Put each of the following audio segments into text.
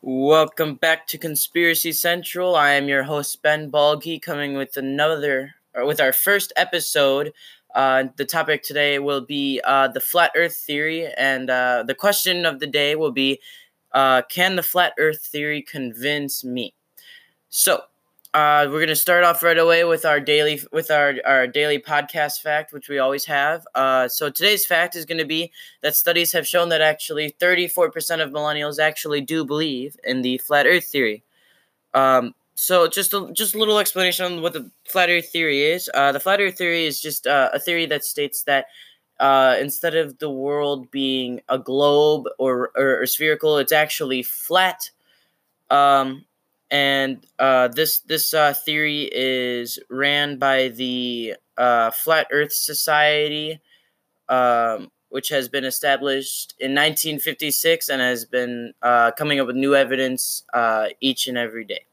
Welcome back to Conspiracy Central. I am your host Ben Balgi, coming with another, or with our first episode. Uh, the topic today will be uh, the flat Earth theory, and uh, the question of the day will be: uh, Can the flat Earth theory convince me? So, uh, we're gonna start off right away with our daily with our our daily podcast fact, which we always have. Uh, so today's fact is to be that studies have shown that actually 34% of millennials actually do believe in the flat Earth theory. Um, so just a, just a little explanation on what the flat Earth theory is. Uh, the flat Earth theory is just uh, a theory that states that uh, instead of the world being a globe or, or, or spherical, it's actually flat. Um, and uh, this this uh, theory is ran by the uh, Flat Earth Society, um, which has been established in 1956 and has been uh, coming up with new evidence uh, each and every day.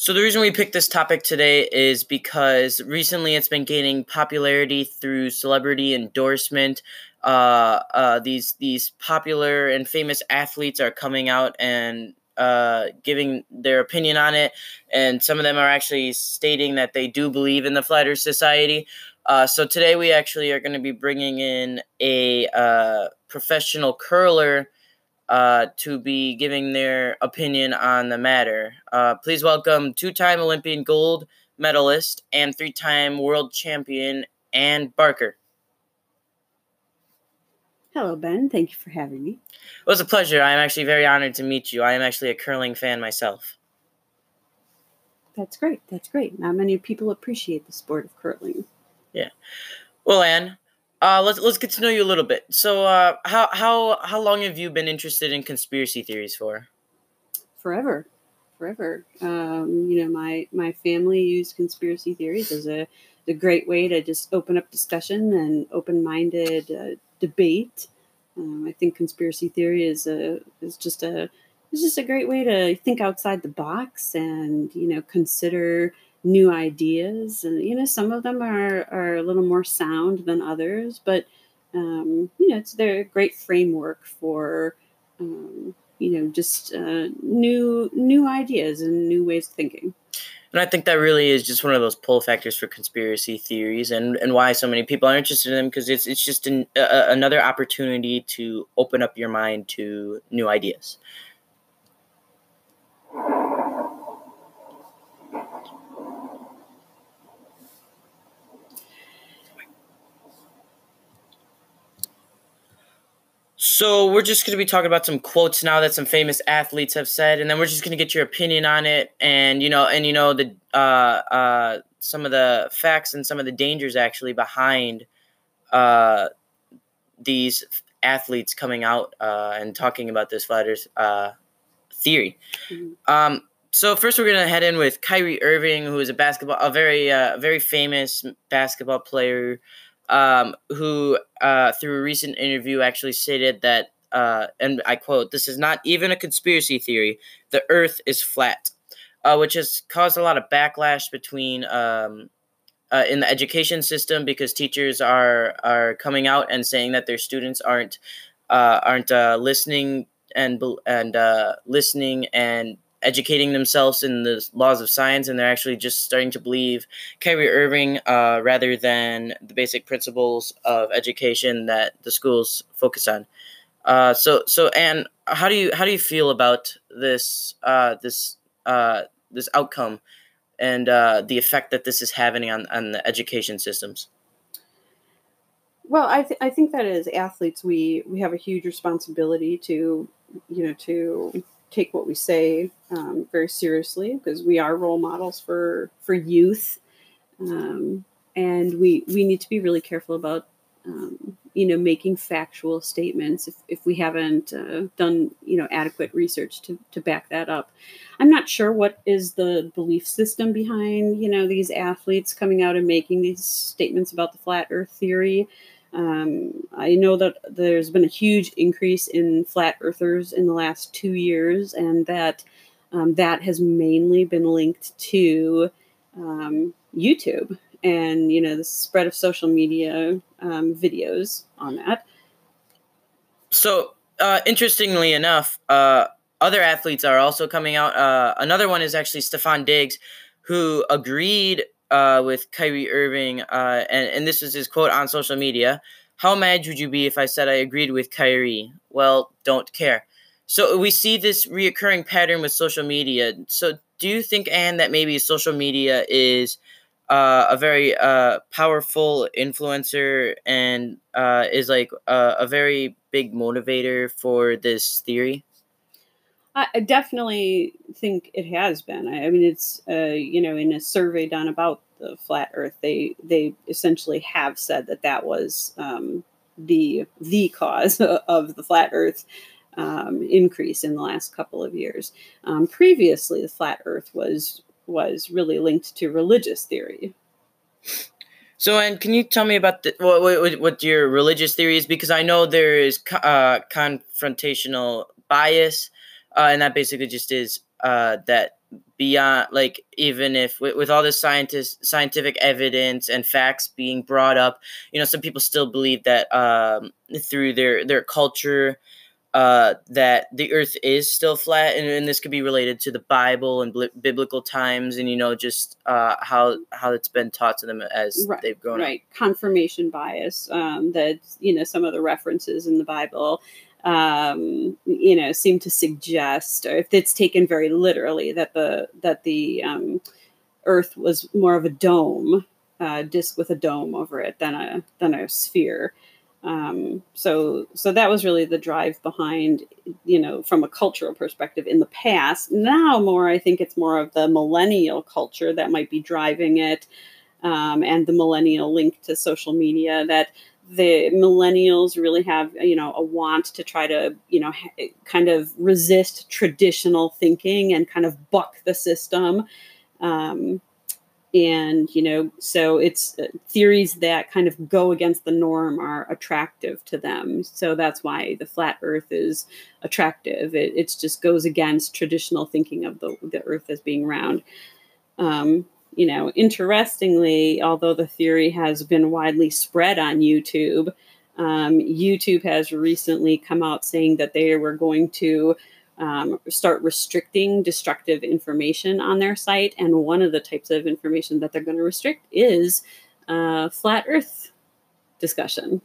So the reason we picked this topic today is because recently it's been gaining popularity through celebrity endorsement. Uh, uh, these these popular and famous athletes are coming out and uh, giving their opinion on it, and some of them are actually stating that they do believe in the Flat Earth Society. Uh, so today we actually are going to be bringing in a uh, professional curler uh, to be giving their opinion on the matter. Uh, please welcome two time Olympian gold medalist and three time world champion Ann Barker. Hello, Ben. Thank you for having me. It was a pleasure. I am actually very honored to meet you. I am actually a curling fan myself. That's great. That's great. Not many people appreciate the sport of curling. Yeah. Well, Ann, uh, let's let's get to know you a little bit. So, uh, how how how long have you been interested in conspiracy theories for? Forever, forever. Um, you know, my my family used conspiracy theories as a a great way to just open up discussion and open minded uh, debate. Um, I think conspiracy theory is a is just a is just a great way to think outside the box and you know consider new ideas and you know some of them are are a little more sound than others but um, you know it's they're a great framework for um, you know just uh, new new ideas and new ways of thinking and I think that really is just one of those pull factors for conspiracy theories, and, and why so many people are interested in them because it's it's just an, uh, another opportunity to open up your mind to new ideas. So we're just going to be talking about some quotes now that some famous athletes have said, and then we're just going to get your opinion on it, and you know, and you know the uh, uh, some of the facts and some of the dangers actually behind uh, these athletes coming out uh, and talking about this flat Earth uh, theory. Mm-hmm. Um, so first, we're gonna head in with Kyrie Irving, who is a basketball, a very, uh, very famous basketball player um, who, uh, through a recent interview, actually stated that, uh, and I quote, this is not even a conspiracy theory. The earth is flat, uh, which has caused a lot of backlash between. Um, uh, in the education system, because teachers are are coming out and saying that their students aren't uh, aren't uh, listening and and listening and educating themselves in the laws of science and they're actually just starting to believe Kyrie Irving uh, rather than the basic principles of education that the schools focus on. Uh, so so Ann, how do you how do you feel about this uh, this uh, this outcome and uh, the effect that this is having on, on the education systems? Well, I, th- I think that as athletes, we, we have a huge responsibility to, you know, to take what we say um, very seriously because we are role models for for youth, um, and we we need to be really careful about um, you know making factual statements if, if we haven't uh, done you know adequate research to, to back that up. I'm not sure what is the belief system behind you know these athletes coming out and making these statements about the flat earth theory um, I know that there's been a huge increase in flat earthers in the last two years, and that um, that has mainly been linked to um, YouTube and you know the spread of social media um, videos on that. So uh, interestingly enough, uh, other athletes are also coming out. Uh, another one is actually Stefon Diggs, who agreed uh, with Kyrie Irving, uh, and, and this is his quote on social media. How mad would you be if I said I agreed with Kyrie? Well, don't care. So we see this reoccurring pattern with social media. So do you think, Anne, that maybe social media is uh, a very uh, powerful influencer and uh, is like a, a very big motivator for this theory? I definitely think it has been. I, I mean, it's uh, you know, in a survey done about the flat Earth, they they essentially have said that that was um, the the cause of the flat Earth um, increase in the last couple of years. Um, previously, the flat Earth was was really linked to religious theory. So, and can you tell me about the, what, what, what your religious theory is? Because I know there is uh, confrontational bias uh, and that basically just is uh, that beyond like even if with, with all this scientist scientific evidence and facts being brought up you know some people still believe that um, through their their culture uh, that the earth is still flat and, and, this could be related to the bible and bl- biblical times and you know just uh, how how it's been taught to them as right, they've grown right up. confirmation bias um, that you know some of the references in the bible um, you know, seem to suggest, or if it's taken very literally, that the that the um, Earth was more of a dome, uh, disk with a dome over it than a than a sphere. Um, so so that was really the drive behind, you know, from a cultural perspective in the past. Now more, I think it's more of the millennial culture that might be driving it. Um, and the millennial link to social media that the millennials really have you know a want to try to you know kind of resist traditional thinking and kind of buck the system. Um, and you know so it's uh, theories that kind of go against the norm are attractive to them. So that's why the flat earth is attractive. It it's just goes against traditional thinking of the, the earth as being round. Um, you know, interestingly, although the theory has been widely spread on YouTube, um, YouTube has recently come out saying that they were going to um, start restricting destructive information on their site. And one of the types of information that they're going to restrict is uh, flat Earth discussion.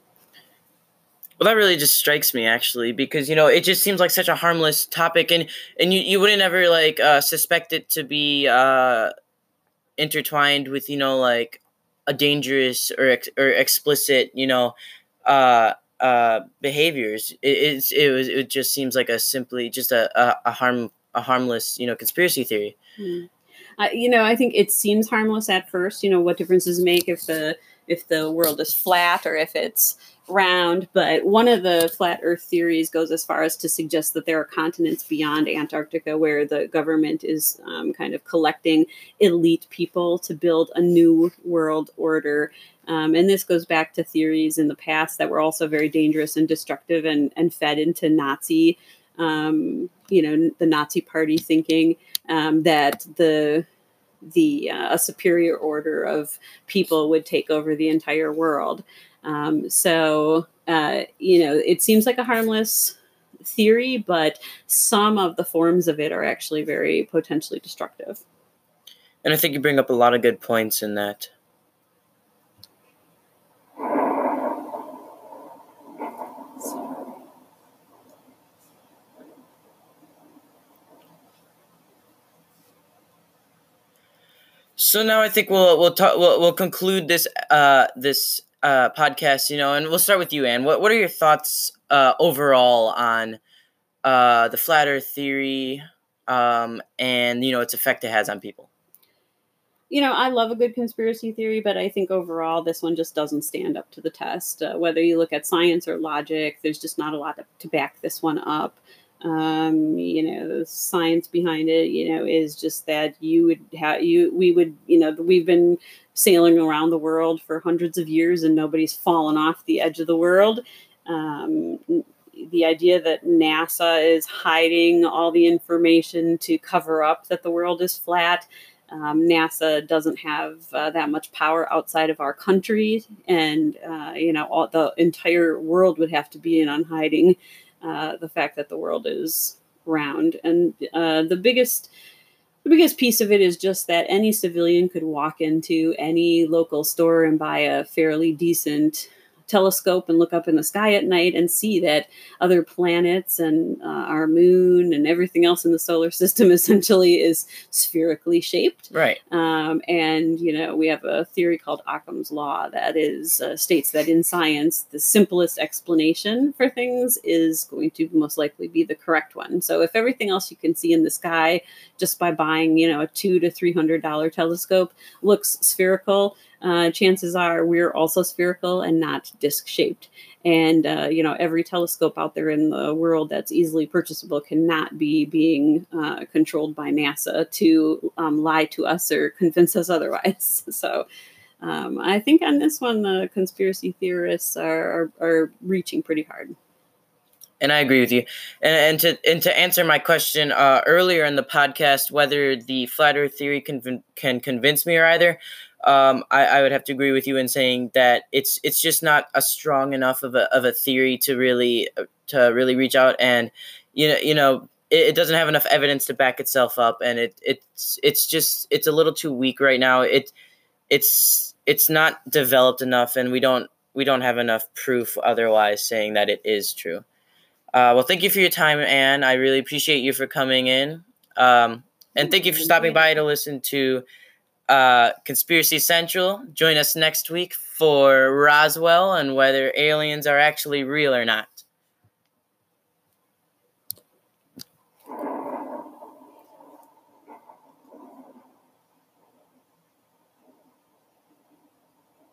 Well, that really just strikes me actually, because you know it just seems like such a harmless topic, and and you, you wouldn't ever like uh, suspect it to be uh, intertwined with you know like a dangerous or ex- or explicit you know uh uh behaviors it, it was it just seems like a simply just a a, a harm a harmless you know conspiracy theory mm. uh, you know i think it seems harmless at first you know what difference does it make if the if the world is flat or if it's round, but one of the flat Earth theories goes as far as to suggest that there are continents beyond Antarctica where the government is um, kind of collecting elite people to build a new world order. Um, and this goes back to theories in the past that were also very dangerous and destructive and, and fed into Nazi, um, you know, the Nazi party thinking um, that the the uh, a superior order of people would take over the entire world. Um, so, uh, you know, it seems like a harmless theory, but some of the forms of it are actually very potentially destructive. And I think you bring up a lot of good points in that. So now I think we'll we'll talk we'll, we'll conclude this uh this uh, podcast, you know, and we'll start with you, Anne. What what are your thoughts uh, overall on uh, the flat Earth theory um, and you know its effect it has on people? You know, I love a good conspiracy theory, but I think overall this one just doesn't stand up to the test. Uh, whether you look at science or logic, there's just not a lot to, back this one up. Um, you know, the science behind it, you know, is just that you would have you we would, you know, we've been sailing around the world for hundreds of years and nobody's fallen off the edge of the world. Um, the idea that NASA is hiding all the information to cover up that the world is flat. Um, NASA doesn't have uh, that much power outside of our country, and uh, you know all, the entire world would have to be in on hiding uh, the fact that the world is round. And uh, the biggest the biggest piece of it is just that any civilian could walk into any local store and buy a fairly decent telescope and look up in the sky at night and see that other planets and uh, our moon and everything else in the solar system essentially is spherically shaped. Right. Um, and you know we have a theory called Occam's law that is uh, states that in science the simplest explanation for things is going to most likely be the correct one. So if everything else you can see in the sky just by buying you know a two to three hundred dollar telescope looks spherical uh, chances are we're also spherical and not disc shaped. And, uh, you know, every telescope out there in the world that's easily purchasable cannot be being uh, controlled by NASA to um, lie to us or convince us otherwise. So um, I think on this one, the conspiracy theorists are, are, are reaching pretty hard and I agree with you. And, and to and to answer my question uh, earlier in the podcast, whether the flat Earth theory can can convince me or either, um, I, I, would have to agree with you in saying that it's it's just not a strong enough of a, of a theory to really to really reach out and you know you know it, it doesn't have enough evidence to back itself up and it it's it's just it's a little too weak right now it it's it's not developed enough and we don't we don't have enough proof otherwise saying that it is true. Uh, well, thank you for your time, Anne. I really appreciate you for coming in. Um, and thank you for stopping by to listen to uh, Conspiracy Central. Join us next week for Roswell and whether aliens are actually real or not.